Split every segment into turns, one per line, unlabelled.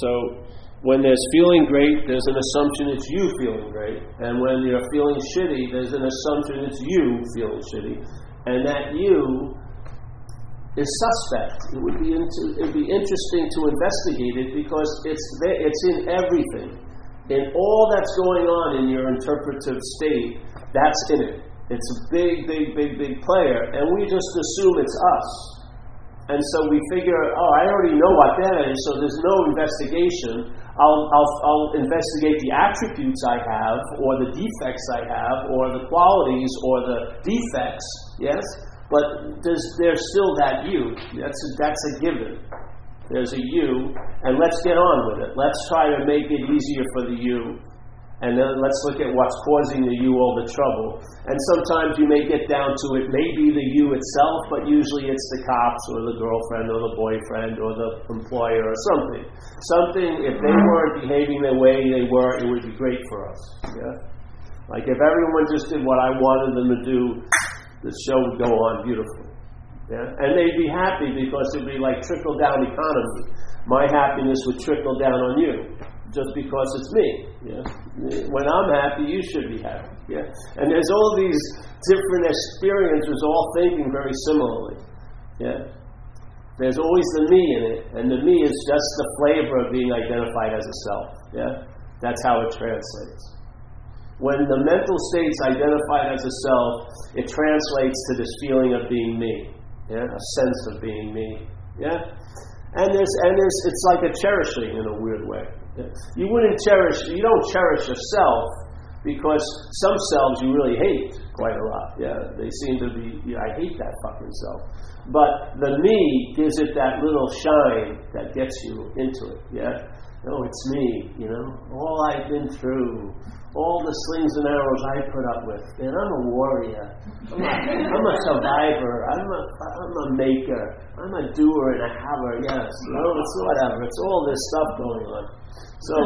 So when there's feeling great, there's an assumption it's you feeling great. And when you're feeling shitty, there's an assumption it's you feeling shitty. And that you is suspect. It would be, into, it would be interesting to investigate it because it's, there, it's in everything. In all that's going on in your interpretive state, that's in it. It's a big, big, big, big player. And we just assume it's us. And so we figure, oh, I already know what that is, so there's no investigation. I'll, I'll, I'll investigate the attributes I have, or the defects I have, or the qualities, or the defects, yes? But there's, there's still that you. That's a, that's a given. There's a you, and let's get on with it. Let's try to make it easier for the you and let's look at what's causing the you all the trouble. And sometimes you may get down to it may be the you itself, but usually it's the cops or the girlfriend or the boyfriend or the employer or something. Something, if they weren't behaving the way they were, it would be great for us. Yeah? Like if everyone just did what I wanted them to do, the show would go on beautifully. Yeah? And they'd be happy because it'd be like trickle down economy. My happiness would trickle down on you just because it's me. Yeah? When I'm happy, you should be happy. Yeah? And there's all these different experiences all thinking very similarly. Yeah? There's always the me in it, and the me is just the flavor of being identified as a self. Yeah? That's how it translates. When the mental state's identified as a self, it translates to this feeling of being me. Yeah? A sense of being me. Yeah? And there's and there's it's like a cherishing in a weird way. You wouldn't cherish, you don't cherish yourself because some selves you really hate quite a lot. Yeah, they seem to be, yeah, I hate that fucking self. But the me gives it that little shine that gets you into it. Yeah, oh, it's me, you know, all I've been through, all the slings and arrows I put up with. And I'm a warrior. I'm a, I'm a survivor. I'm a, I'm a maker. I'm a doer and a haver. Yes, no, it's whatever. It's all this stuff going on. So,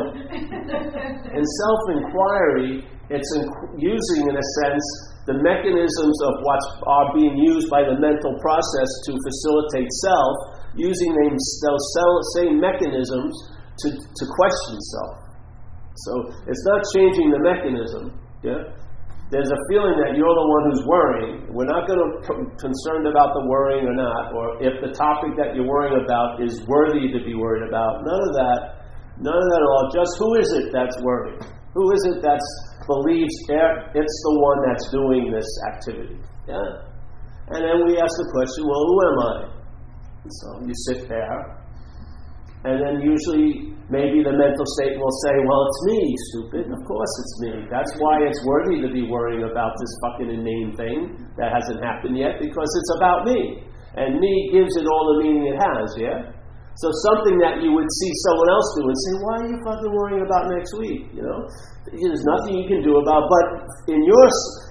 in self inquiry, it's in, using, in a sense, the mechanisms of what are being used by the mental process to facilitate self, using those same mechanisms to, to question self. So, it's not changing the mechanism. Yeah? There's a feeling that you're the one who's worrying. We're not going to be concerned about the worrying or not, or if the topic that you're worrying about is worthy to be worried about. None of that None of that at all. Just who is it that's worried? Who is it that believes it's the one that's doing this activity? Yeah. And then we ask the question, well, who am I? And so you sit there, and then usually maybe the mental state will say, well, it's me, stupid. Of course it's me. That's why it's worthy to be worrying about this fucking inane thing that hasn't happened yet, because it's about me. And me gives it all the meaning it has, yeah? So something that you would see someone else do and say, why are you fucking worrying about next week? You know, there's nothing you can do about. But in your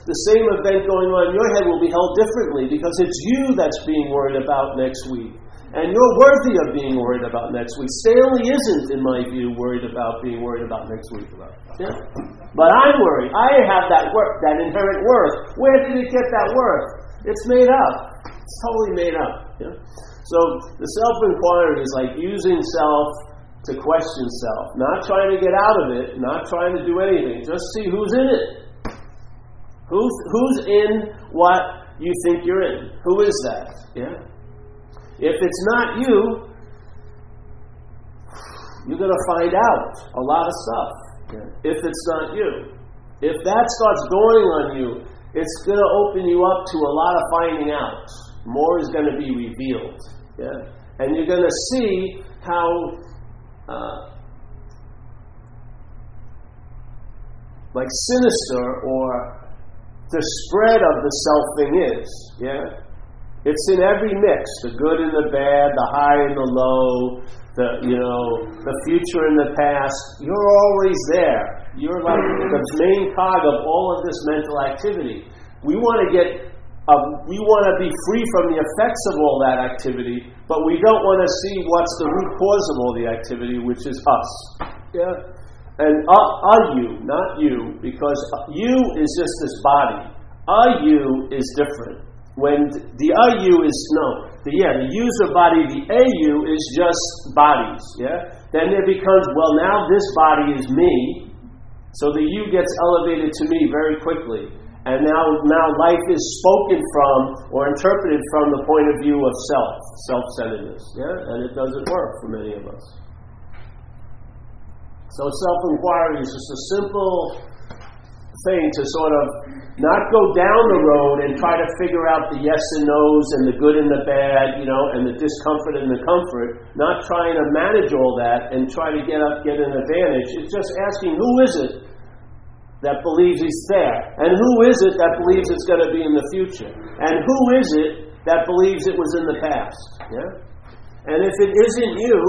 the same event going on in your head will be held differently because it's you that's being worried about next week. And you're worthy of being worried about next week. Stanley isn't, in my view, worried about being worried about next week. Yeah? But I'm worried. I have that worth, that inherent worth. Where did it get that worth? It's made up. It's totally made up. Yeah? So the self inquiry is like using self to question self, not trying to get out of it, not trying to do anything. Just see who's in it. Who's, who's in what you think you're in? Who is that? Yeah. If it's not you, you're going to find out a lot of stuff. Yeah. If it's not you. If that starts going on you, it's going to open you up to a lot of finding out. More is going to be revealed. Yeah? And you're going to see how uh, like sinister or the spread of the self thing is. Yeah? It's in every mix, the good and the bad, the high and the low, the you know, the future and the past. You're always there. You're like the main cog of all of this mental activity. We want to get uh, we want to be free from the effects of all that activity, but we don't want to see what's the root cause of all the activity, which is us. Yeah? And uh, are you, not you, because you is just this body. Are you is different. When the are you is no, the yeah, the user body, the AU is just bodies. Yeah, then it becomes, well, now this body is me. So the you gets elevated to me very quickly. And now, now life is spoken from or interpreted from the point of view of self, self centeredness. Yeah? And it doesn't work for many of us. So self inquiry is just a simple thing to sort of not go down the road and try to figure out the yes and no's and the good and the bad, you know, and the discomfort and the comfort. Not trying to manage all that and try to get up, get an advantage. It's just asking who is it that believes he's there, and who is it that believes it's going to be in the future, and who is it that believes it was in the past. Yeah. And if it isn't you,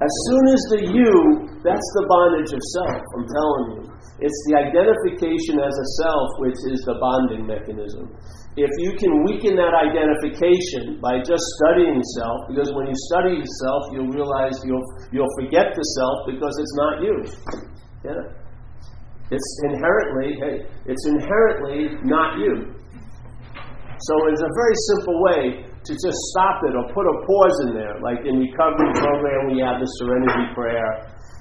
as soon as the you, that's the bondage of self. I'm telling you. It's the identification as a self which is the bonding mechanism. If you can weaken that identification by just studying self, because when you study self, you'll realize you'll, you'll forget the self because it's not you. Yeah? It's inherently, hey, it's inherently not you. So it's a very simple way to just stop it or put a pause in there. Like in recovery program, we have the serenity prayer,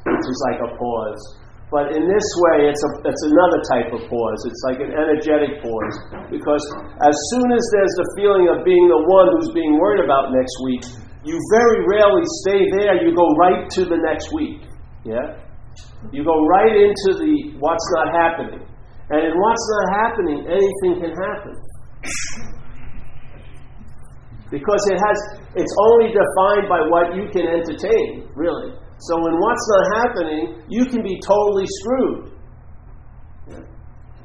which is like a pause. But in this way, it's, a, it's another type of pause. It's like an energetic pause. Because as soon as there's the feeling of being the one who's being worried about next week, you very rarely stay there. You go right to the next week. Yeah? You go right into the what's not happening. And in what's not happening, anything can happen. Because it has it's only defined by what you can entertain, really. So in what's not happening, you can be totally screwed.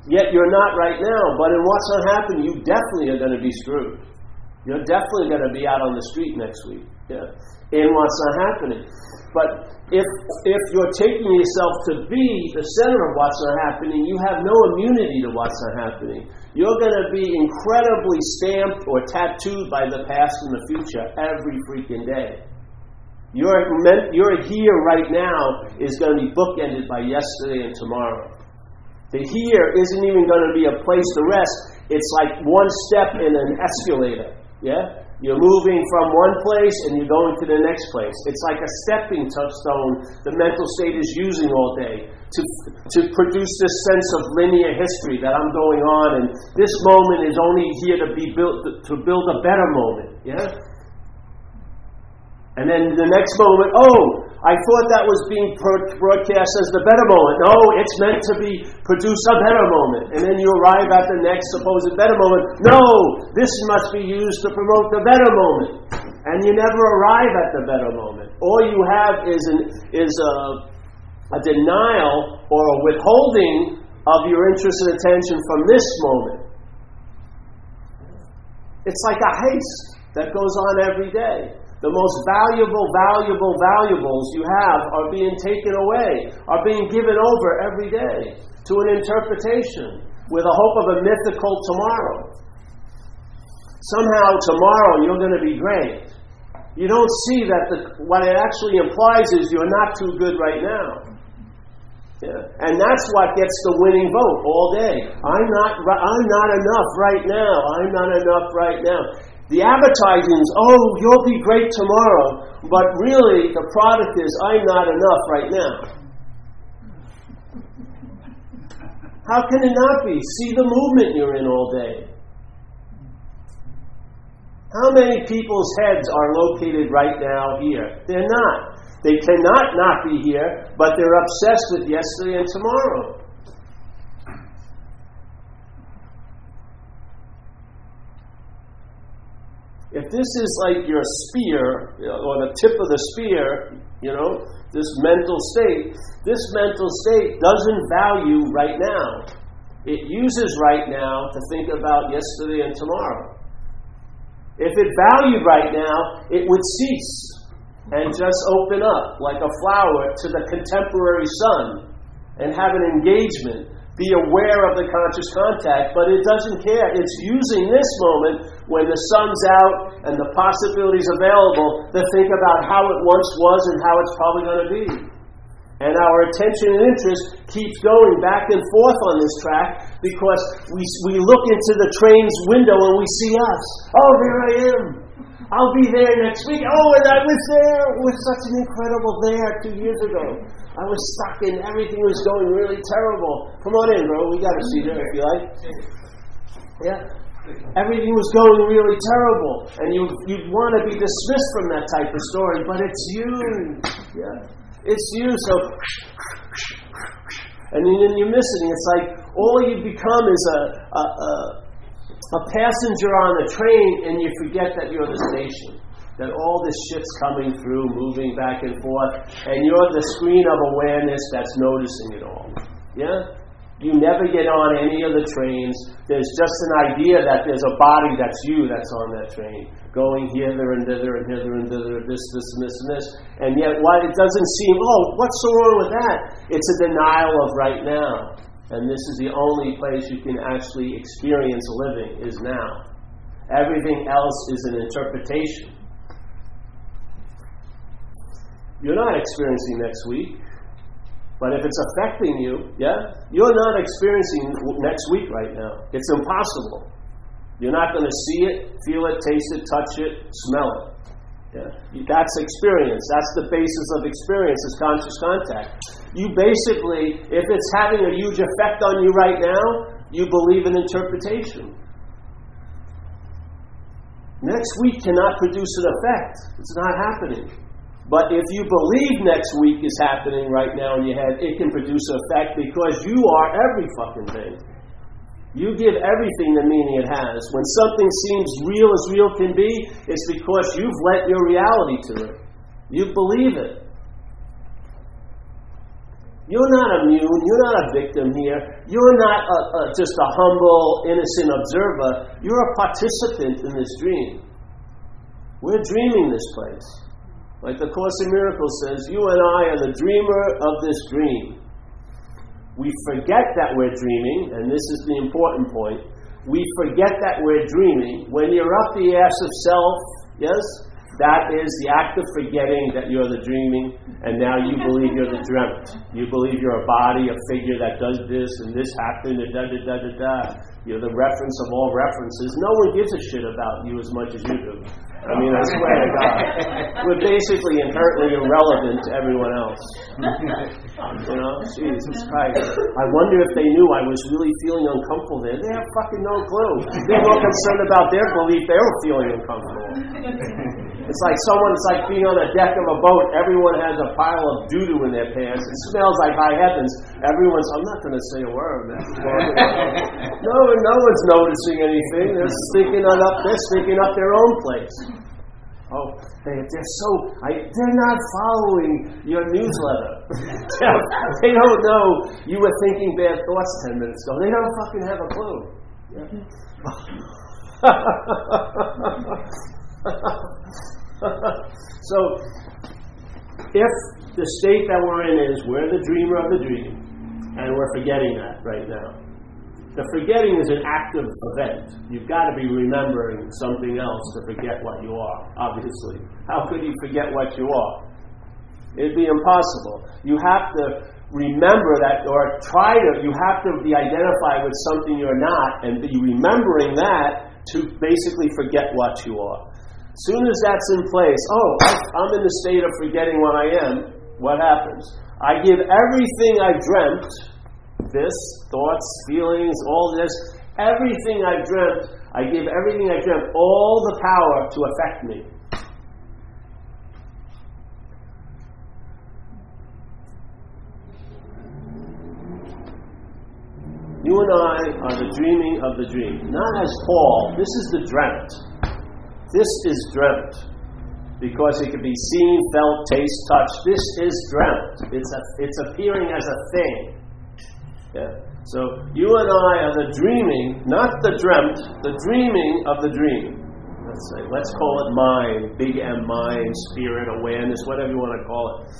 Yet you're not right now, but in what's not happening, you definitely are going to be screwed. You're definitely going to be out on the street next week. Yeah. In what's not happening. But if if you're taking yourself to be the center of what's happening, you have no immunity to what's happening. You're going to be incredibly stamped or tattooed by the past and the future every freaking day. Your, your here right now is going to be bookended by yesterday and tomorrow. The here isn't even going to be a place to rest. It's like one step in an escalator. Yeah? You're moving from one place and you're going to the next place. It's like a stepping stone the mental state is using all day to, to produce this sense of linear history that I'm going on and this moment is only here to be built to build a better moment. Yeah? And then the next moment, oh, I thought that was being broadcast as the better moment. No, it's meant to be produce a better moment. And then you arrive at the next supposed better moment. No, this must be used to promote the better moment. And you never arrive at the better moment. All you have is an, is a, a denial or a withholding of your interest and attention from this moment. It's like a haste that goes on every day. The most valuable, valuable, valuables you have are being taken away, are being given over every day to an interpretation with a hope of a mythical tomorrow. Somehow tomorrow you're going to be great. You don't see that the, what it actually implies is you're not too good right now. Yeah. And that's what gets the winning vote all day. I'm not, I'm not enough right now. I'm not enough right now. The advertising is, oh, you'll be great tomorrow, but really the product is, I'm not enough right now. How can it not be? See the movement you're in all day. How many people's heads are located right now here? They're not. They cannot not be here, but they're obsessed with yesterday and tomorrow. If this is like your spear, or the tip of the spear, you know, this mental state, this mental state doesn't value right now. It uses right now to think about yesterday and tomorrow. If it valued right now, it would cease and just open up like a flower to the contemporary sun and have an engagement be aware of the conscious contact, but it doesn't care. It's using this moment when the sun's out and the possibilities available to think about how it once was and how it's probably going to be. And our attention and interest keeps going back and forth on this track because we, we look into the train's window and we see us. Oh, there I am. I'll be there next week. Oh, and I was there. It was such an incredible there two years ago. I was stuck in everything was going really terrible. Come on in, bro. We got a seat here if you like. Yeah. Everything was going really terrible, and you you want to be dismissed from that type of story, but it's you. Yeah, it's you. So, and then you're missing. It's like all you become is a, a, a a passenger on the train and you forget that you're the station. That all this shit's coming through, moving back and forth, and you're the screen of awareness that's noticing it all. Yeah? You never get on any of the trains. There's just an idea that there's a body that's you that's on that train, going hither and thither and hither and thither, this, this, and this, and this. And yet, what it doesn't seem, oh, what's so wrong with that? It's a denial of right now. And this is the only place you can actually experience living is now. Everything else is an interpretation. You're not experiencing next week. But if it's affecting you, yeah, you're not experiencing next week right now. It's impossible. You're not going to see it, feel it, taste it, touch it, smell it. Yeah? That's experience. That's the basis of experience is conscious contact you basically, if it's having a huge effect on you right now, you believe in interpretation. Next week cannot produce an effect. It's not happening. But if you believe next week is happening right now in your head, it can produce an effect because you are every fucking thing. You give everything the meaning it has. When something seems real as real can be, it's because you've lent your reality to it. You believe it. You're not immune. You're not a victim here. You're not a, a, just a humble, innocent observer. You're a participant in this dream. We're dreaming this place. Like the Course in Miracles says, you and I are the dreamer of this dream. We forget that we're dreaming, and this is the important point. We forget that we're dreaming. When you're up the ass of self, yes, that is the act of forgetting that you're the dreaming, and now you believe you're the dreamt. You believe you're a body, a figure that does this, and this happened, and da da da da da. You're the reference of all references. No one gives a shit about you as much as you do. I mean, I swear to God. We're basically inherently irrelevant to everyone else. You know? Jesus Christ. I wonder if they knew I was really feeling uncomfortable there. They have fucking no clue. They're more concerned about their belief they were feeling uncomfortable. It's like someone, it's like being on a deck of a boat. Everyone has a pile of doo doo in their pants. It smells like high heavens. Everyone's, I'm not going to say a word. no, no one's noticing anything. They're on up, they're sneaking up their own place. Oh, they, they're so, I, they're not following your newsletter. they don't know you were thinking bad thoughts 10 minutes ago. They don't fucking have a clue. Yeah. so, if the state that we're in is we're the dreamer of the dream, and we're forgetting that right now. The forgetting is an active event. You've got to be remembering something else to forget what you are, obviously. How could you forget what you are? It'd be impossible. You have to remember that, or try to, you have to be identified with something you're not, and be remembering that to basically forget what you are soon as that's in place, oh, I'm in the state of forgetting what I am, what happens? I give everything I dreamt, this, thoughts, feelings, all this, everything I dreamt, I give everything I dreamt all the power to affect me. You and I are the dreaming of the dream. Not as Paul, this is the dreamt. This is dreamt because it can be seen, felt, taste, touched. This is dreamt. It's, a, it's appearing as a thing. Yeah? So you and I are the dreaming, not the dreamt, the dreaming of the dream. Let's say, let's call it mind, big M mind, spirit, awareness, whatever you want to call it.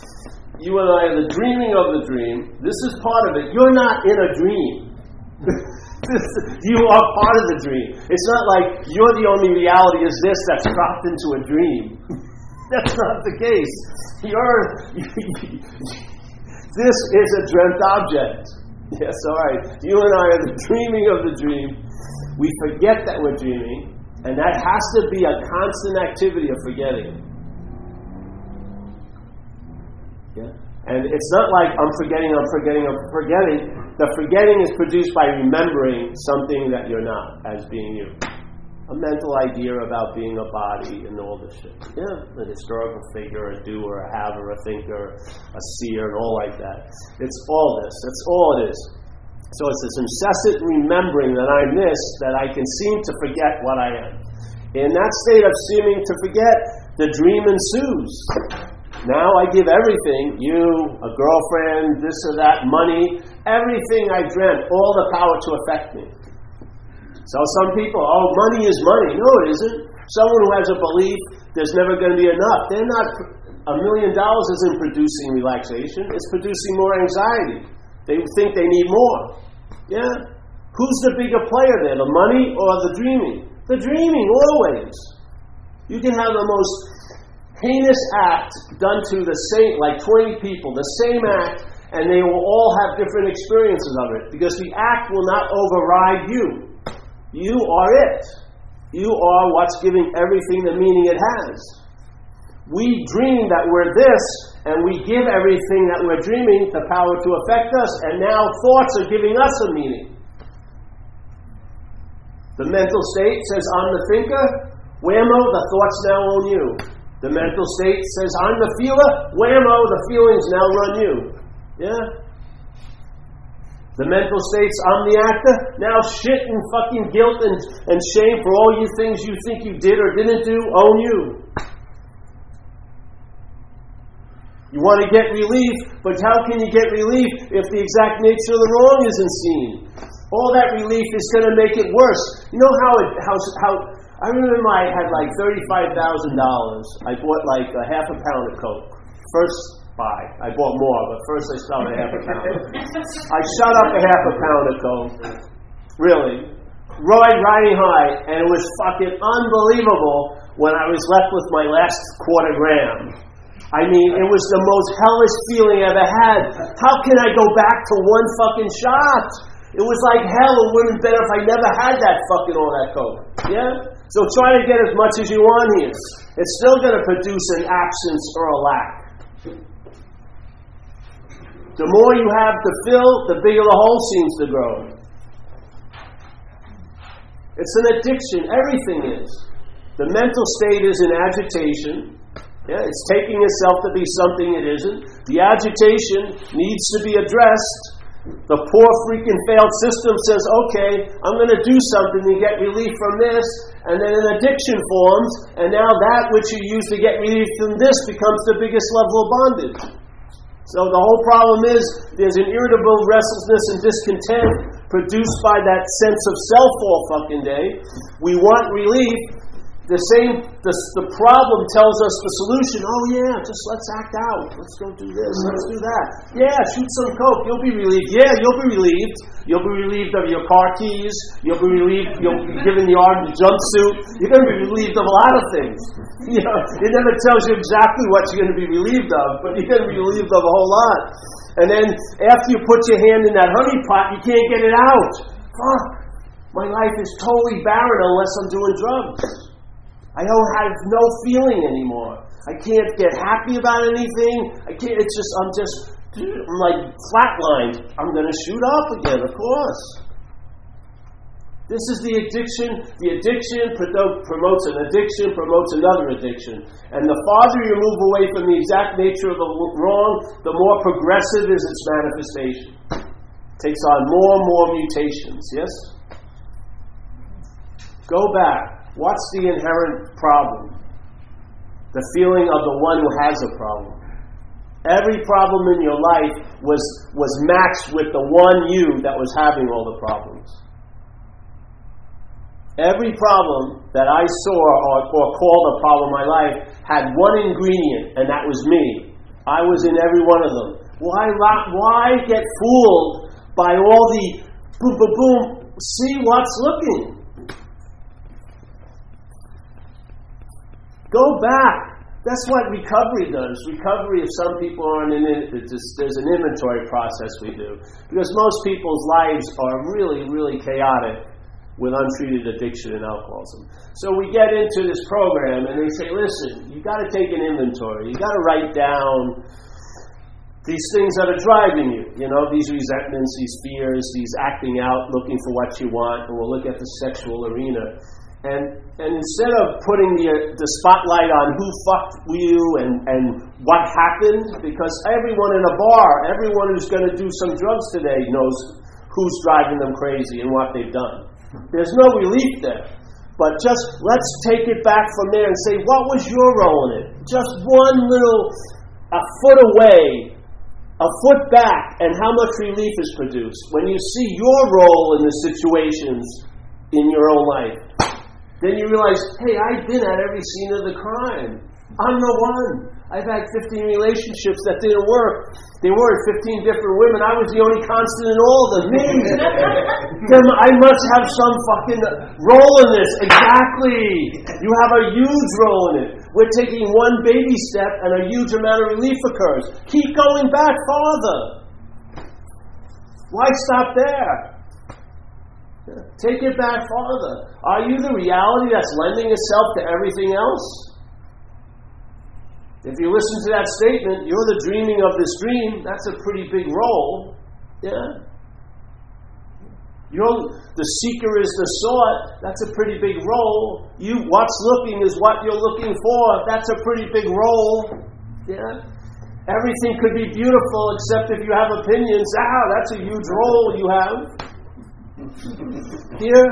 You and I are the dreaming of the dream. This is part of it. You're not in a dream. you are part of the dream. It's not like you're the only reality is this that's cropped into a dream. that's not the case. You're, this is a dreamt object. Yes, all right. You and I are the dreaming of the dream. We forget that we're dreaming. And that has to be a constant activity of forgetting. Yeah? And it's not like I'm forgetting, I'm forgetting, I'm forgetting. The forgetting is produced by remembering something that you're not as being you. A mental idea about being a body and all this shit. Yeah, a historical figure, a doer, a haver, a thinker, a seer, and all like that. It's all this. That's all it is. So it's this incessant remembering that I'm this that I can seem to forget what I am. In that state of seeming to forget, the dream ensues. Now I give everything you, a girlfriend, this or that, money, everything I dreamt, all the power to affect me. So some people, oh, money is money. No, it isn't. Someone who has a belief there's never going to be enough, they're not, a million dollars isn't producing relaxation, it's producing more anxiety. They think they need more. Yeah? Who's the bigger player there, the money or the dreaming? The dreaming, always. You can have the most heinous act done to the same, like 20 people, the same act, and they will all have different experiences of it because the act will not override you. You are it. You are what's giving everything the meaning it has. We dream that we're this, and we give everything that we're dreaming the power to affect us, and now thoughts are giving us a meaning. The mental state says, I'm the thinker. Whammo, the thoughts now own you. The mental state says, I'm the feeler. Whammo, the feelings now run you. Yeah? The mental states, I'm the actor. Now shit and fucking guilt and, and shame for all you things you think you did or didn't do own you. You want to get relief, but how can you get relief if the exact nature of the wrong isn't seen? All that relief is going to make it worse. You know how it, how, how I remember I had like $35,000. I bought like a half a pound of Coke. First buy. I bought more, but first I started a half a pound. I shot up a half a pound of Coke. Really. Rode riding high, and it was fucking unbelievable when I was left with my last quarter gram. I mean, it was the most hellish feeling I ever had. How can I go back to one fucking shot? It was like hell. It would have been better if I never had that fucking all that coke. Yeah? So try to get as much as you want here. It's still going to produce an absence or a lack. The more you have to fill, the bigger the hole seems to grow. It's an addiction. Everything is. The mental state is in agitation. Yeah, it's taking itself to be something it isn't. The agitation needs to be addressed. The poor freaking failed system says, okay, I'm going to do something to get relief from this, and then an addiction forms, and now that which you use to get relief from this becomes the biggest level of bondage. So the whole problem is there's an irritable restlessness and discontent produced by that sense of self all fucking day. We want relief, the same, the, the problem tells us the solution. Oh, yeah, just let's act out. Let's go do this. Let's do that. Yeah, shoot some coke. You'll be relieved. Yeah, you'll be relieved. You'll be relieved of your car keys. You'll be relieved. You'll be given the orange jumpsuit. You're going to be relieved of a lot of things. You know, it never tells you exactly what you're going to be relieved of, but you're going to be relieved of a whole lot. And then after you put your hand in that honey pot, you can't get it out. Fuck. My life is totally barren unless I'm doing drugs. I don't have no feeling anymore. I can't get happy about anything. I can't. It's just I'm just I'm like flatlined. I'm going to shoot up again, of course. This is the addiction. The addiction promotes an addiction, promotes another addiction. And the farther you move away from the exact nature of the wrong, the more progressive is its manifestation. It takes on more and more mutations, yes? Go back. What's the inherent problem? The feeling of the one who has a problem. Every problem in your life was, was matched with the one you that was having all the problems. Every problem that I saw or, or called a problem in my life had one ingredient, and that was me. I was in every one of them. Why, why get fooled by all the boom, boom, boom? See what's looking. Go back. That's what recovery does. Recovery, if some people aren't in it, there's an inventory process we do. Because most people's lives are really, really chaotic. with untreated addiction and alcoholism. So we get into this program and they say, listen, you've got to take an inventory. You've got to write down these things that are driving you. You know, these resentments, these fears, these acting out, looking for what you want. And we'll look at the sexual arena. And, and instead of putting the, the spotlight on who fucked you and, and what happened, because everyone in a bar, everyone who's going to do some drugs today knows who's driving them crazy and what they've done. There's no relief there. But just let's take it back from there and say, what was your role in it? Just one little, a foot away, a foot back, and how much relief is produced when you see your role in the situations in your own life. Then you realize, hey, I've been at every scene of the crime. I'm the one. I've had 15 relationships that didn't work. They were 15 different women. I was the only constant in all of them. Then I must have some fucking role in this. Exactly. You have a huge role in it. We're taking one baby step and a huge amount of relief occurs. Keep going back farther. Why stop there? Take it back farther. Are you the reality that's lending itself to everything else? If you listen to that statement, you're the dreaming of this dream, that's a pretty big role. Yeah? You're, the seeker is the sought, that's a pretty big role. You what's looking is what you're looking for, that's a pretty big role. Yeah? Everything could be beautiful except if you have opinions. Ah, that's a huge role you have. Here?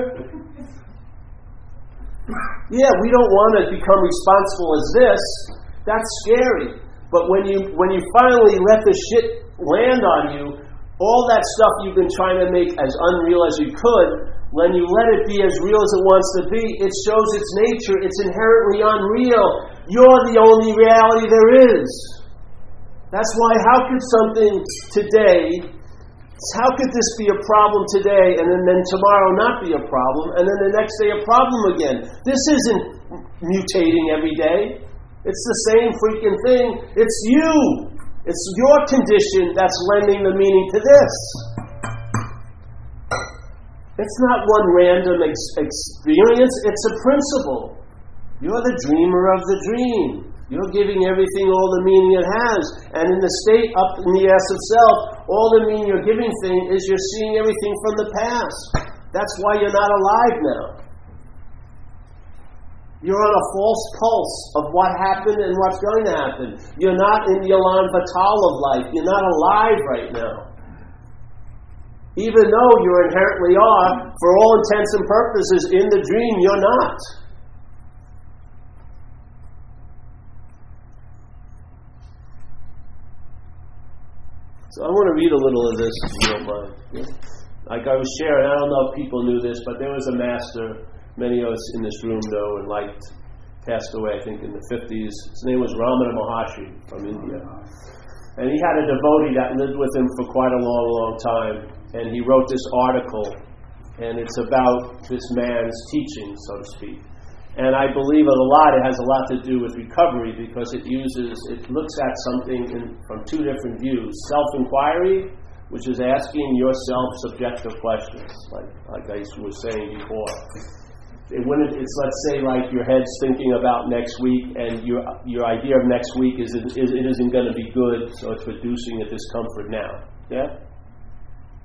Yeah, we don't want to become responsible as this. That's scary. But when you when you finally let the shit land on you, all that stuff you've been trying to make as unreal as you could, when you let it be as real as it wants to be, it shows its nature. It's inherently unreal. You're the only reality there is. That's why, how could something today how could this be a problem today and then, then tomorrow not be a problem and then the next day a problem again? This isn't mutating every day. It's the same freaking thing. It's you. It's your condition that's lending the meaning to this. It's not one random ex- experience, it's a principle. You're the dreamer of the dream. You're giving everything all the meaning it has. And in the state up in the ass of self, all the meaning you're giving thing is you're seeing everything from the past. That's why you're not alive now. You're on a false pulse of what happened and what's going to happen. You're not in the elan vital of life. You're not alive right now. Even though you inherently are, for all intents and purposes, in the dream, you're not. I want to read a little of this, if you don't mind. Like I was sharing, I don't know if people knew this, but there was a master, many of us in this room know and liked, passed away, I think, in the 50s. His name was Ramana Maharshi from India. And he had a devotee that lived with him for quite a long, long time. And he wrote this article, and it's about this man's teaching, so to speak. And I believe a lot, it has a lot to do with recovery because it uses, it looks at something in, from two different views. Self inquiry, which is asking yourself subjective questions, like, like I was saying before. It it's let's say like your head's thinking about next week and your, your idea of next week is, it isn't going to be good, so it's producing a discomfort now. Yeah?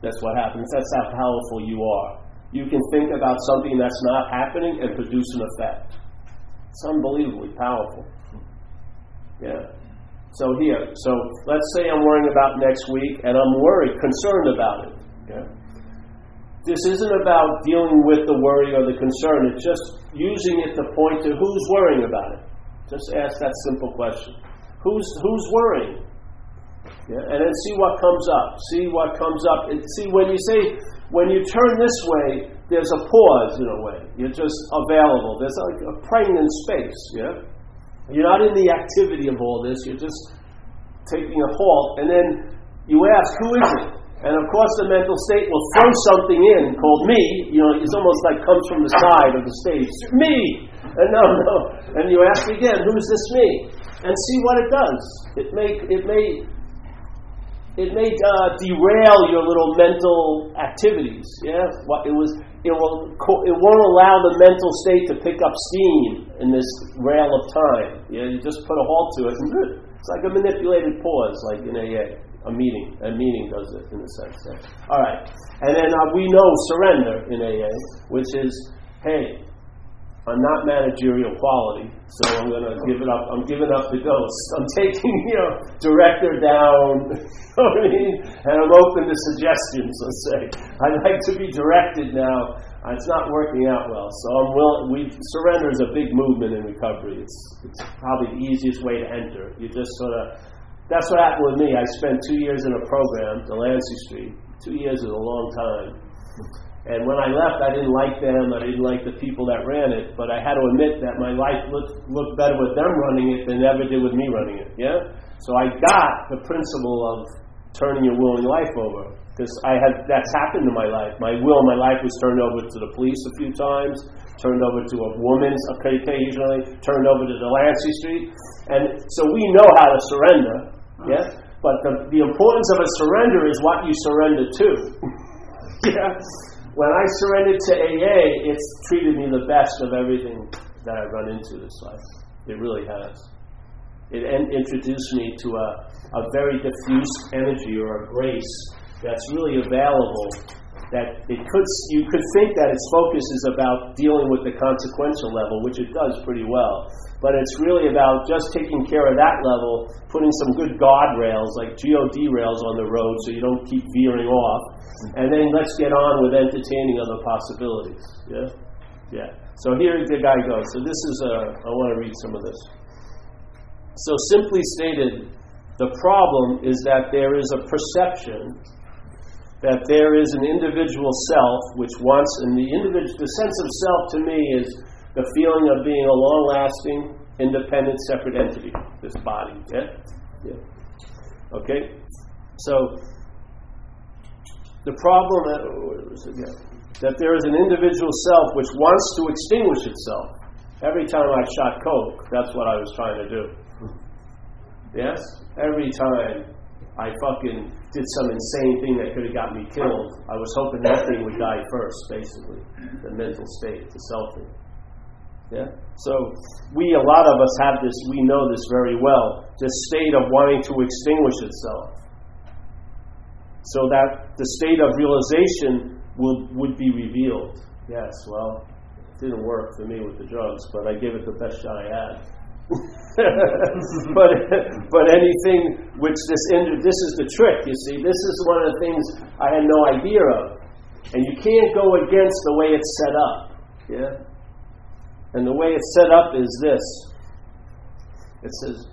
That's what happens. That's how powerful you are you can think about something that's not happening and produce an effect. It's unbelievably powerful. Yeah. So here, so let's say I'm worrying about next week and I'm worried, concerned about it. Yeah. This isn't about dealing with the worry or the concern. It's just using it to point to who's worrying about it. Just ask that simple question. Who's who's worrying? Yeah, and then see what comes up. See what comes up. And see when you say when you turn this way, there's a pause in a way. You're just available. There's like a pregnant space. Yeah, you're not in the activity of all this. You're just taking a halt, and then you ask, "Who is it?" And of course, the mental state will throw something in called me. You know, it's almost like comes from the side of the stage. Me. And no, no. And you ask again, "Who is this me?" And see what it does. It may it may it may uh, derail your little mental activities. Yeah, what it was. It will. It won't allow the mental state to pick up steam in this rail of time. Yeah, you just put a halt to it, and it's like a manipulated pause, like in AA. A meeting, a meeting does it in a sense. Yeah. All right, and then uh, we know surrender in AA, which is, hey, I'm not managerial quality, so I'm going to give it up. I'm giving up the ghost. I'm taking, you know, director down, I mean? And I'm open to suggestions, let's say. I'd like to be directed now. Uh, it's not working out well, so I'm willing. We surrender is a big movement in recovery. It's, it's probably the easiest way to enter. You just sort of. That's what happened with me. I spent two years in a program, Delancey Street. Two years is a long time and when I left, I didn't like them. I didn't like the people that ran it. But I had to admit that my life looked, looked better with them running it than it ever did with me running it. Yeah? So I got the principle of turning your will and your life over. Because I had that's happened in my life. My will, my life was turned over to the police a few times, turned over to a woman's occasionally, turned over to Delancey Street. And so we know how to surrender. Yeah? But the, the importance of a surrender is what you surrender to. yeah? When I surrendered to AA, it's treated me the best of everything that I've run into this life. It really has. It en- introduced me to a, a very diffuse energy or a grace that's really available. That it could you could think that its focus is about dealing with the consequential level, which it does pretty well. But it's really about just taking care of that level, putting some good guardrails like GOD rails on the road so you don't keep veering off, and then let's get on with entertaining other possibilities. Yeah? Yeah. So here the guy goes. So this is, a, uh, I want to read some of this. So simply stated, the problem is that there is a perception that there is an individual self which wants, and the individual, the sense of self to me is the feeling of being a long-lasting, independent, separate entity. This body. Yeah. Yeah. Okay. So the problem uh, that there is an individual self which wants to extinguish itself. Every time I shot coke, that's what I was trying to do. Yes? Every time I fucking did some insane thing that could have got me killed, I was hoping that thing would die first, basically. The mental state, the self thing. Yeah? So we, a lot of us have this, we know this very well, this state of wanting to extinguish itself so that the state of realization would, would be revealed. Yes, well, it didn't work for me with the drugs, but I gave it the best shot I had. but but anything which this this is the trick. You see, this is one of the things I had no idea of, and you can't go against the way it's set up. Yeah, and the way it's set up is this. It says,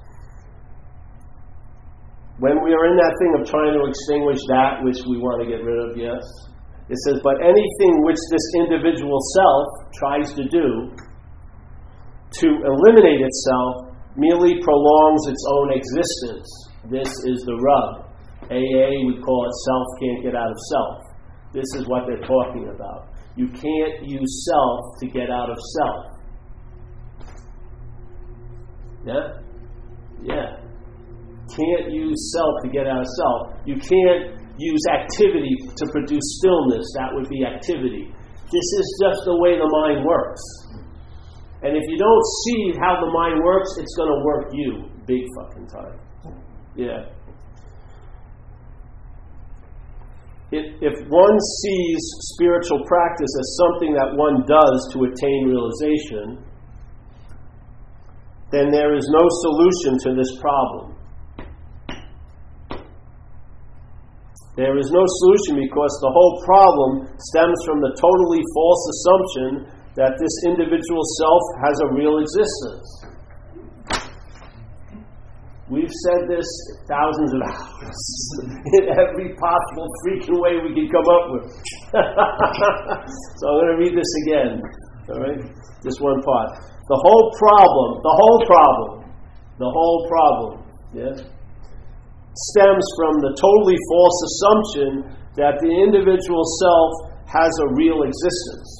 when we are in that thing of trying to extinguish that which we want to get rid of, yes, it says, but anything which this individual self tries to do to eliminate itself merely prolongs its own existence. This is the rub. AA, we call it self can't get out of self. This is what they're talking about. You can't use self to get out of self. Yeah? Yeah can't use self to get out of self. You can't use activity to produce stillness. That would be activity. This is just the way the mind works. And if you don't see how the mind works, it's going to work you big fucking time. Yeah. If one sees spiritual practice as something that one does to attain realization, then there is no solution to this problem. There is no solution because the whole problem stems from the totally false assumption that this individual self has a real existence. We've said this thousands of hours in every possible freaking way we can come up with. so I'm going to read this again. All right? This one part. The whole problem, the whole problem, the whole problem, yes, stems from the totally false assumption that the individual self has a real existence.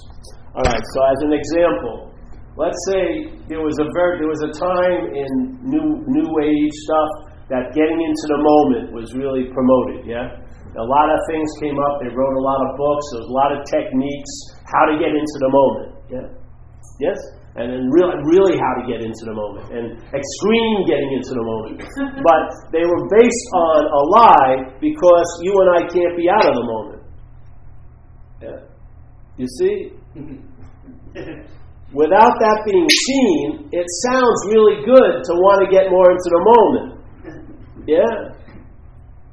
All right, so as an example, let's say there was a ver- there was a time in new new age stuff that getting into the moment was really promoted, yeah? A lot of things came up. They wrote a lot of books. There was a lot of techniques how to get into the moment. Yeah. Yes? And then really, really how to get into the moment and extreme getting into the moment. but they were based on a lie because you and I can't be out of the moment. Yeah. You see? Without that being seen, it sounds really good to want to get more into the moment. Yeah.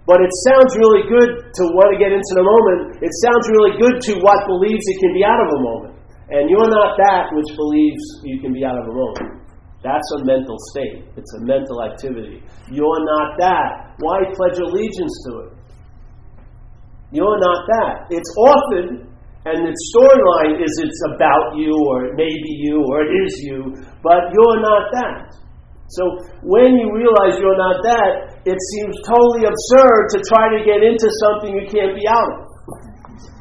But it sounds really good to want to get into the moment. It sounds really good to what believes it can be out of a moment. And you're not that which believes you can be out of a moment. That's a mental state. It's a mental activity. You're not that. Why pledge allegiance to it? You're not that. It's often, and the storyline is it's about you, or it may be you, or it is you, but you're not that. So when you realize you're not that, it seems totally absurd to try to get into something you can't be out of.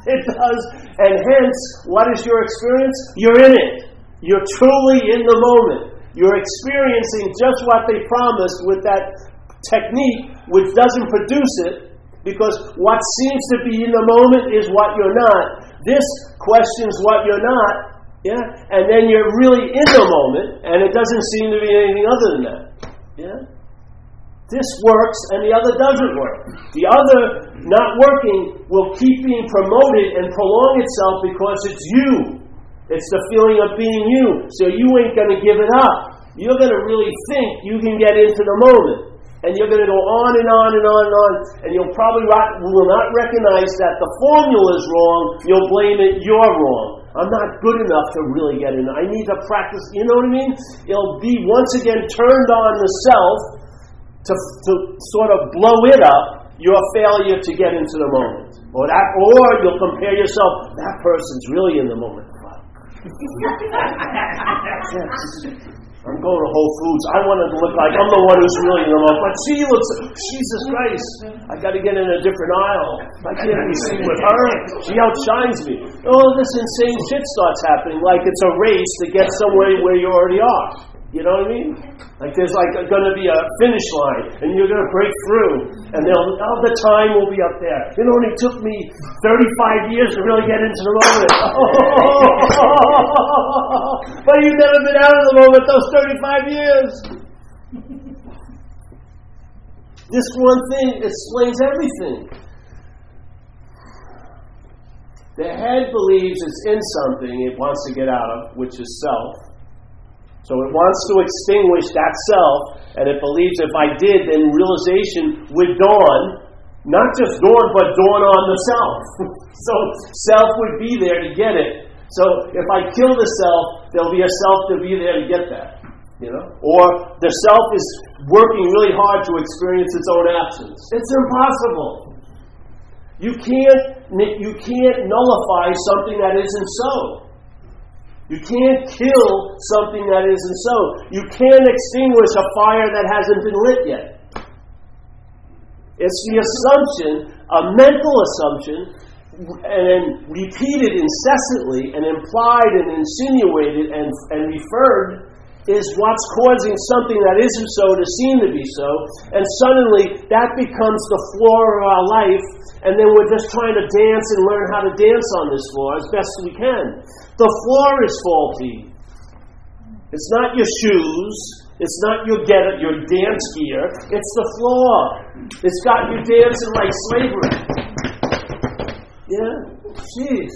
It does. And hence, what is your experience? You're in it. You're truly in the moment. You're experiencing just what they promised with that technique, which doesn't produce it, because what seems to be in the moment is what you're not. This questions what you're not, yeah? And then you're really in the moment, and it doesn't seem to be anything other than that. Yeah? This works and the other doesn't work. The other not working will keep being promoted and prolong itself because it's you. It's the feeling of being you. So you ain't going to give it up. You're going to really think you can get into the moment. And you're going to go on and on and on and on. And you'll probably will not recognize that the formula is wrong. You'll blame it, you're wrong. I'm not good enough to really get in. I need to practice. You know what I mean? It'll be once again turned on the self to, to sort of blow it up your failure to get into the moment. Or that or you'll compare yourself, that person's really in the moment. I'm going to Whole Foods. I want to look like I'm the one who's really in the moment. But she looks, Jesus Christ, I got to get in a different aisle. I can't be seen with her. She outshines me. All this insane shit starts happening like it's a race to get somewhere where you already are. You know what I mean? Like there's like going to be a finish line, and you're going to break through, and they'll oh the time will be up there. It only took me 35 years to really get into the moment. but you've never been out of the moment those 35 years. this one thing explains everything. The head believes it's in something it wants to get out of, which is self. So it wants to extinguish that self, and it believes if I did, then realization would dawn. Not just dawn, but dawn on the self. so self would be there to get it. So if I kill the self, there'll be a self to be there to get that. You know? Or the self is working really hard to experience its own absence. It's impossible. You can't, you can't nullify something that isn't so. You can't kill something that isn't so. You can't extinguish a fire that hasn't been lit yet. It's the assumption, a mental assumption, and repeated incessantly and implied and insinuated and, and referred is what's causing something that isn't so to seem to be so. And suddenly that becomes the floor of our life, and then we're just trying to dance and learn how to dance on this floor as best we can. The floor is faulty. It's not your shoes. It's not your get your dance gear. It's the floor. It's got you dancing like slavery. Yeah? Jeez.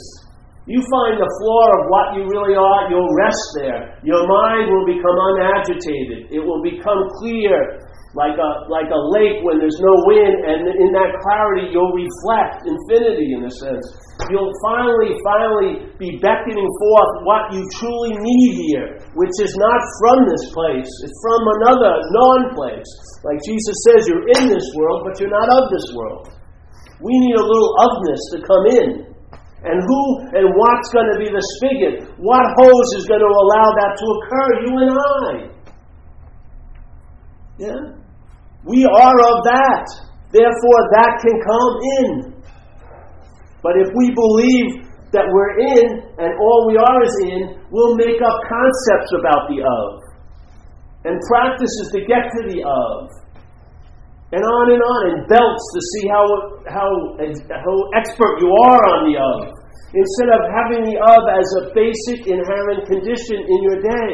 You find the floor of what you really are, you'll rest there. Your mind will become unagitated. It will become clear like a, like a lake when there's no wind, and in that clarity, you'll reflect infinity in a sense. You'll finally, finally be beckoning forth what you truly need here, which is not from this place, it's from another non place. Like Jesus says, you're in this world, but you're not of this world. We need a little ofness to come in. And who and what's going to be the spigot? What hose is going to allow that to occur? You and I. Yeah? We are of that. Therefore, that can come in. But if we believe that we're in and all we are is in, we'll make up concepts about the of and practices to get to the of. and on and on, and belts to see how, how, how expert you are on the of. Instead of having the of as a basic inherent condition in your day.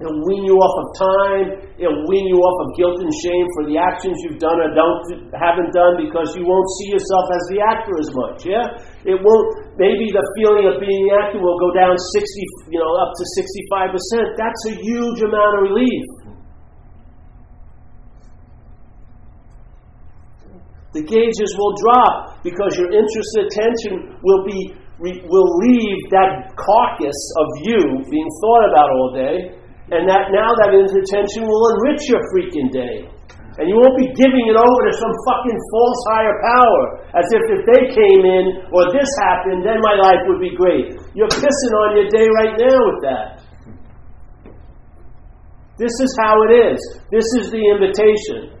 It'll wean you off of time. It'll wean you off of guilt and shame for the actions you've done or don't haven't done because you won't see yourself as the actor as much. Yeah, it won't. Maybe the feeling of being the actor will go down sixty, you know, up to sixty-five percent. That's a huge amount of relief. The gauges will drop because your interest and attention will be will leave that carcass of you being thought about all day and that now that intention will enrich your freaking day. And you won't be giving it over to some fucking false higher power as if if they came in or this happened, then my life would be great. You're pissing on your day right now with that. This is how it is. This is the invitation.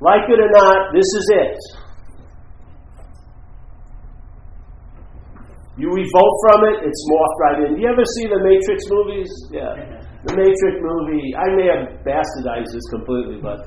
Like it or not, this is it. You revolt from it, it's morphed right in. You ever see the Matrix movies? Yeah the Matrix movie, I may have bastardized this completely, but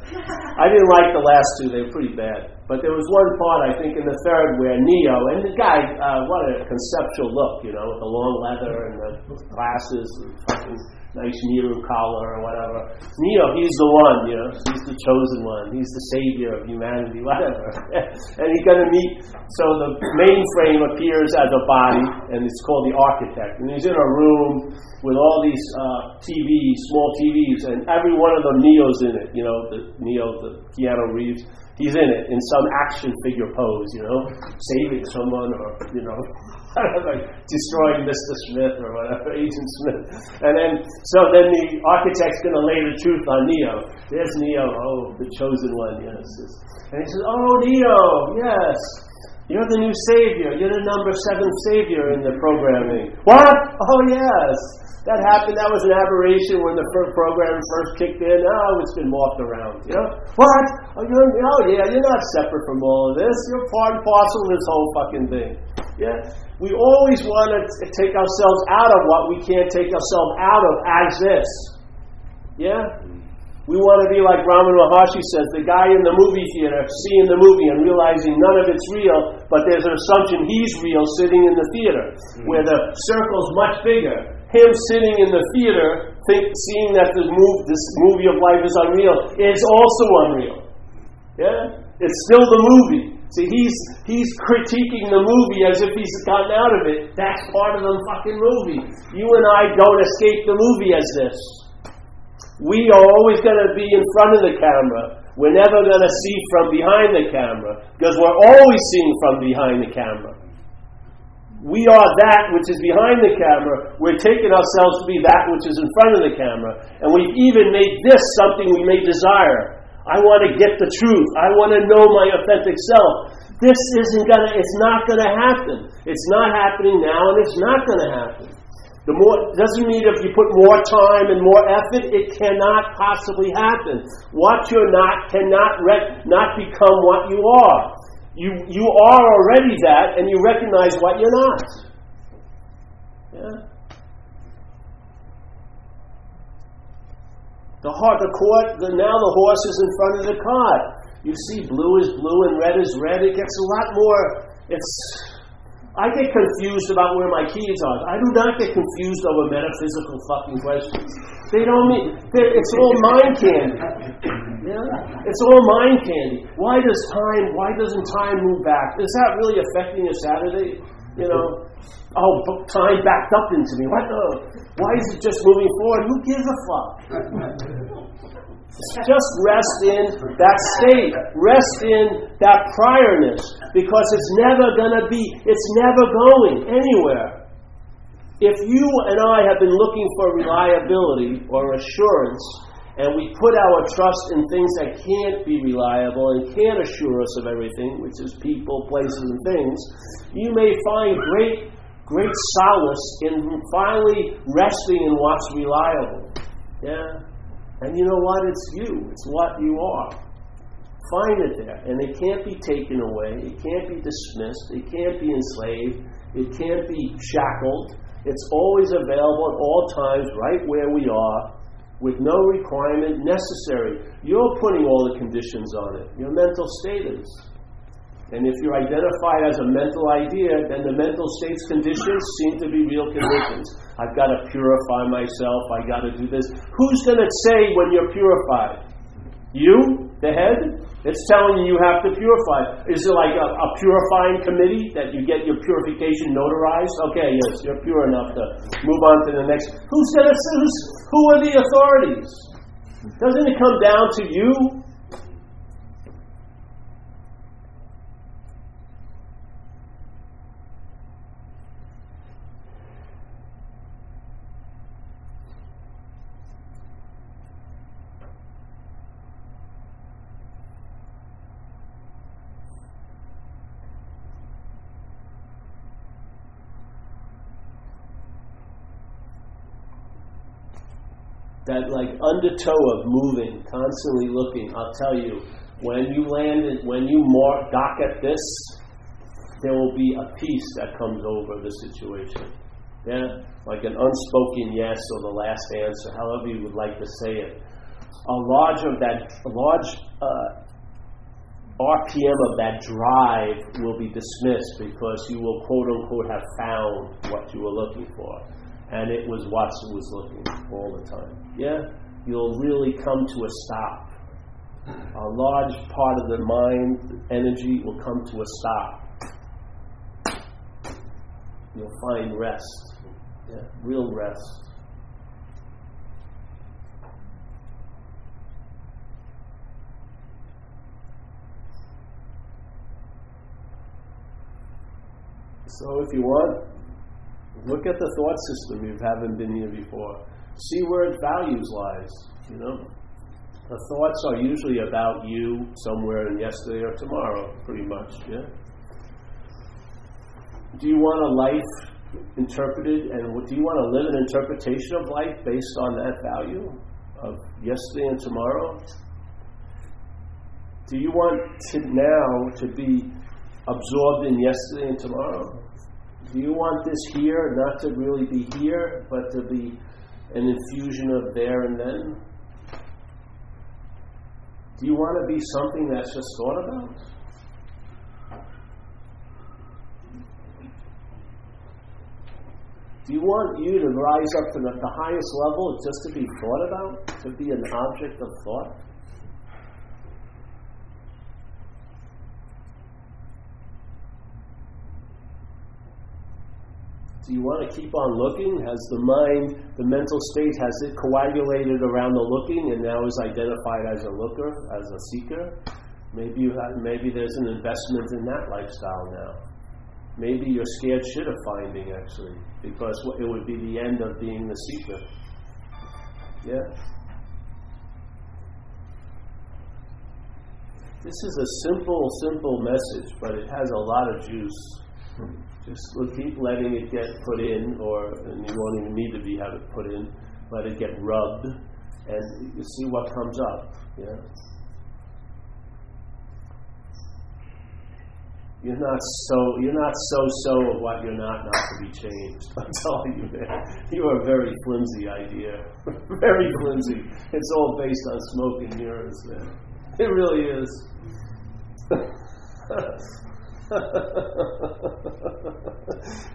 I didn't like the last two. They were pretty bad. But there was one part, I think, in the third where Neo, and the guy, uh, what a conceptual look, you know, with the long leather and the glasses, and fucking nice Nehru collar or whatever. Neo, he's the one, you know, he's the chosen one, he's the savior of humanity, whatever. and he's going to meet, so the mainframe appears as a body, and it's called the architect. And he's in a room with all these uh, TVs, small TVs, and every one of them Neo's in it. You know, the Neo, the Keanu Reeves, he's in it in some action figure pose. You know, saving someone or you know, like destroying Mr. Smith or whatever, Agent Smith. And then, so then the architect's going to lay the truth on Neo. There's Neo, oh, the chosen one, yes. And he says, oh, Neo, yes. You're the new savior. You're the number seven savior in the programming. What? Oh, yes. That happened. That was an aberration when the program first kicked in. Oh, it's been morphed around. You know what? Oh, you're, oh, yeah. You're not separate from all of this. You're part and parcel of this whole fucking thing. Yeah. We always want to take ourselves out of what we can't take ourselves out of as this. Yeah. We want to be like Ramana Maharshi says, the guy in the movie theater seeing the movie and realizing none of it's real, but there's an assumption he's real sitting in the theater, mm-hmm. where the circle's much bigger him sitting in the theater, think, seeing that this, move, this movie of life is unreal, is also unreal. Yeah? It's still the movie. See, he's, he's critiquing the movie as if he's gotten out of it. That's part of the fucking movie. You and I don't escape the movie as this. We are always going to be in front of the camera. We're never going to see from behind the camera because we're always seeing from behind the camera. We are that which is behind the camera. We're taking ourselves to be that which is in front of the camera. And we've even made this something we may desire. I want to get the truth. I want to know my authentic self. This isn't gonna, it's not gonna happen. It's not happening now and it's not gonna happen. The more doesn't mean if you put more time and more effort, it cannot possibly happen. What you're not cannot re- not become what you are. You, you are already that, and you recognize what you're not. Yeah? The heart, the court, the, now the horse is in front of the cart. You see, blue is blue and red is red. It gets a lot more. It's. I get confused about where my keys are. I do not get confused over metaphysical fucking questions. They don't mean. It's all mind candy. Yeah? It's all mind candy. Why does time, why doesn't time move back? Is that really affecting your Saturday? You know, oh, time backed up into me. What the? Why is it just moving forward? Who gives a fuck? just rest in that state. Rest in that priorness because it's never going to be, it's never going anywhere. If you and I have been looking for reliability or assurance, and we put our trust in things that can't be reliable and can't assure us of everything, which is people, places, and things, you may find great, great solace in finally resting in what's reliable. Yeah? And you know what? It's you, it's what you are. Find it there. And it can't be taken away, it can't be dismissed, it can't be enslaved, it can't be shackled. It's always available at all times, right where we are with no requirement necessary. You're putting all the conditions on it. Your mental state is. And if you're identified as a mental idea, then the mental state's conditions seem to be real conditions. I've got to purify myself. I've got to do this. Who's going to say when you're purified? You, the head? It's telling you you have to purify. Is it like a, a purifying committee that you get your purification notarized? Okay, yes, you're pure enough to move on to the next. Who's going to? Who are the authorities? Doesn't it come down to you that like undertow of moving, constantly looking. I'll tell you, when you land it, when you more dock at this, there will be a peace that comes over the situation. Yeah, like an unspoken yes or the last answer, however you would like to say it. A large of that, a large uh, RPM of that drive will be dismissed because you will quote unquote have found what you were looking for and it was what was looking all the time. Yeah? You'll really come to a stop. A large part of the mind the energy will come to a stop. You'll find rest. Yeah? Real rest. So if you want, Look at the thought system you haven't been here before. See where its values lies. You know, the thoughts are usually about you somewhere in yesterday or tomorrow, pretty much. Yeah. Do you want a life interpreted, and do you want to live an interpretation of life based on that value of yesterday and tomorrow? Do you want to now to be absorbed in yesterday and tomorrow? Do you want this here not to really be here, but to be an infusion of there and then? Do you want to be something that's just thought about? Do you want you to rise up to the, highest level just to be thought about, to be an object of thought? Do you want to keep on looking? Has the mind, the mental state, has it coagulated around the looking and now is identified as a looker, as a seeker? Maybe you have, maybe there's an investment in that lifestyle now. Maybe you're scared shit of finding actually, because it would be the end of being the seeker. Yeah. This is a simple, simple message, but it has a lot of juice. Just keep letting it get put in, or and you won't even need to be have it put in. Let it get rubbed, and you see what comes up. Yeah. You're not so you're not so so of what you're not not to be changed. I'm telling you, man. You are a very flimsy idea. very flimsy. It's all based on smoke and mirrors, man. It really is.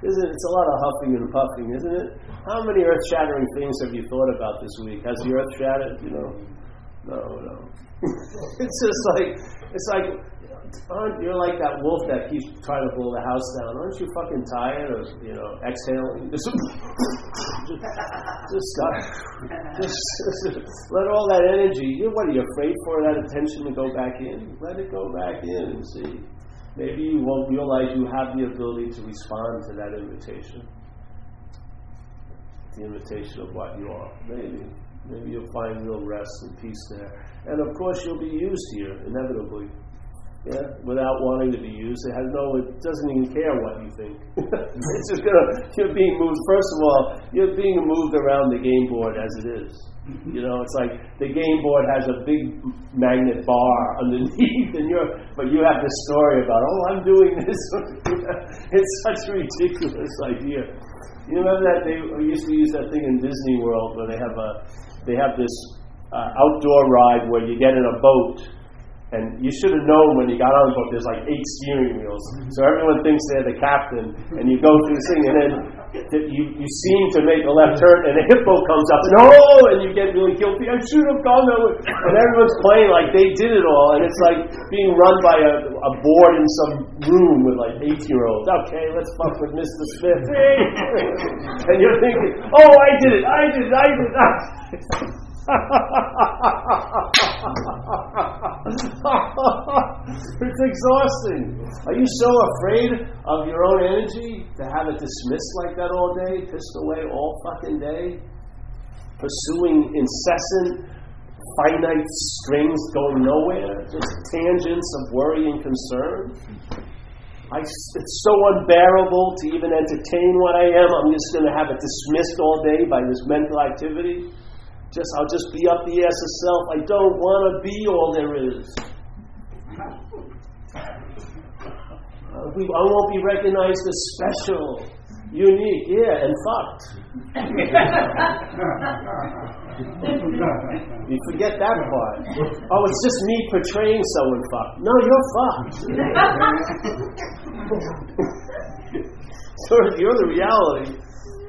isn't it? It's a lot of huffing and puffing, isn't it? How many earth shattering things have you thought about this week? Has the earth shattered? You know, no, no. it's just like it's like aren't you're like that wolf that keeps trying to blow the house down. Aren't you fucking tired of you know exhaling? Just, just. Just, just let all that energy. You what are you afraid for that attention to go back in? Let it go back in and see. Maybe you won't realize you have the ability to respond to that invitation. The invitation of what you are. Maybe. Maybe you'll find real rest and peace there. And of course, you'll be used here, inevitably yeah, without wanting to be used. It has no, it doesn't even care what you think. it's just gonna, you're being moved. First of all, you're being moved around the game board as it is. You know, it's like the game board has a big magnet bar underneath, and you're, but you have this story about, oh, I'm doing this. it's such a ridiculous idea. You remember that they used to use that thing in Disney World where they have a they have this uh, outdoor ride where you get in a boat and you should have known when you got on the boat, there's like eight steering wheels. So everyone thinks they're the captain. And you go through this thing, and then you, you seem to make a left turn, and a hippo comes up, and oh, and you get really guilty. I should have gone that way. And everyone's playing like they did it all. And it's like being run by a, a board in some room with like 18 year olds. Okay, let's fuck with Mr. Smith. and you're thinking, oh, I did it, I did it, I did it. It's exhausting. Are you so afraid of your own energy to have it dismissed like that all day, pissed away all fucking day, pursuing incessant, finite strings going nowhere, just tangents of worry and concern? I, it's so unbearable to even entertain what I am. I'm just going to have it dismissed all day by this mental activity. Just I'll just be up the ass of self. I don't want to be all there is. Uh, we, I won't be recognized as special, unique, yeah, and fucked. you forget that part. Oh, it's just me portraying someone fucked. No, you're fucked. so you're the reality.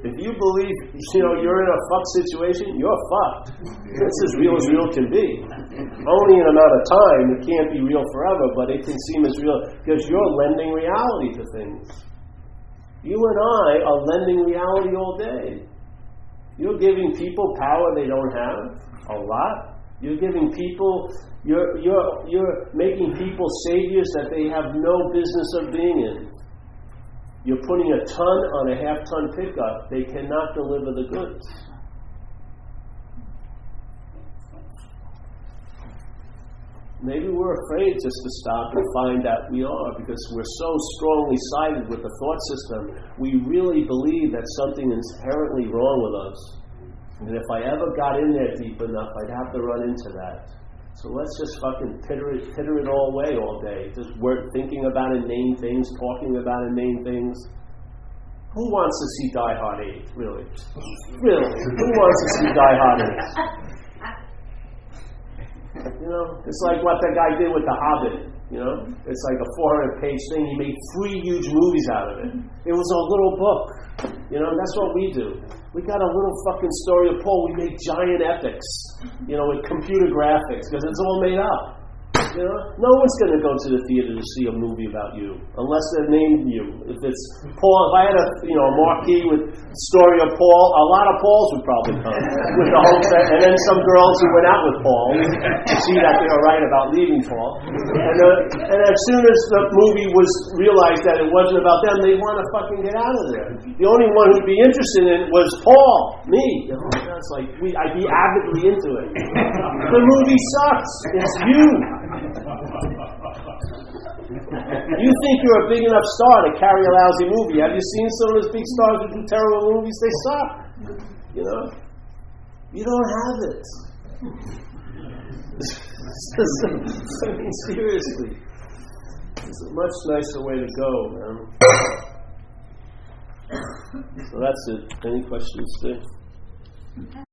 If you believe, you know, you're in a fucked situation, you're fucked. It's as real as real can be. Only in of time. It can't be real forever, but it can seem as real because you're lending reality to things. You and I are lending reality all day. You're giving people power they don't have, a lot. You're giving people, you're, you're, you're making people saviors that they have no business of being in. You're putting a ton on a half ton pickup, they cannot deliver the goods. Maybe we're afraid just to stop and find out we are because we're so strongly sided with the thought system. We really believe that something is inherently wrong with us. And if I ever got in there deep enough, I'd have to run into that. So let's just fucking titter it, pitter it all away all day. Just work thinking about inane things, talking about inane things. Who wants to see Die Hard 8, really? Really? Who wants to see Die Hard 8? You know, it's like what that guy did with The Hobbit. You know, it's like a 400 page thing. He made three huge movies out of it. It was a little book. You know, that's what we do. We got a little fucking story of Paul. We make giant epics, you know, with computer graphics because it's all made up. You know, no one's going to go to the theater to see a movie about you unless they're named you. If it's Paul, if I had a you know a marquee with story of Paul, a lot of Pauls would probably come with the whole set, and then some girls who went out with Paul to see that they were right about leaving Paul. And, uh, and as soon as the movie was realized that it wasn't about them, they want to fucking get out of there. The only one who'd be interested in it was Paul, me. You that's like we, I'd be avidly into it. The movie sucks. It's you. You think you're a big enough star to carry a lousy movie. Have you seen some of those big stars who do terrible movies? They suck. You know? You don't have it. I mean, seriously. It's a much nicer way to go, man. So that's it. Any questions, Steve?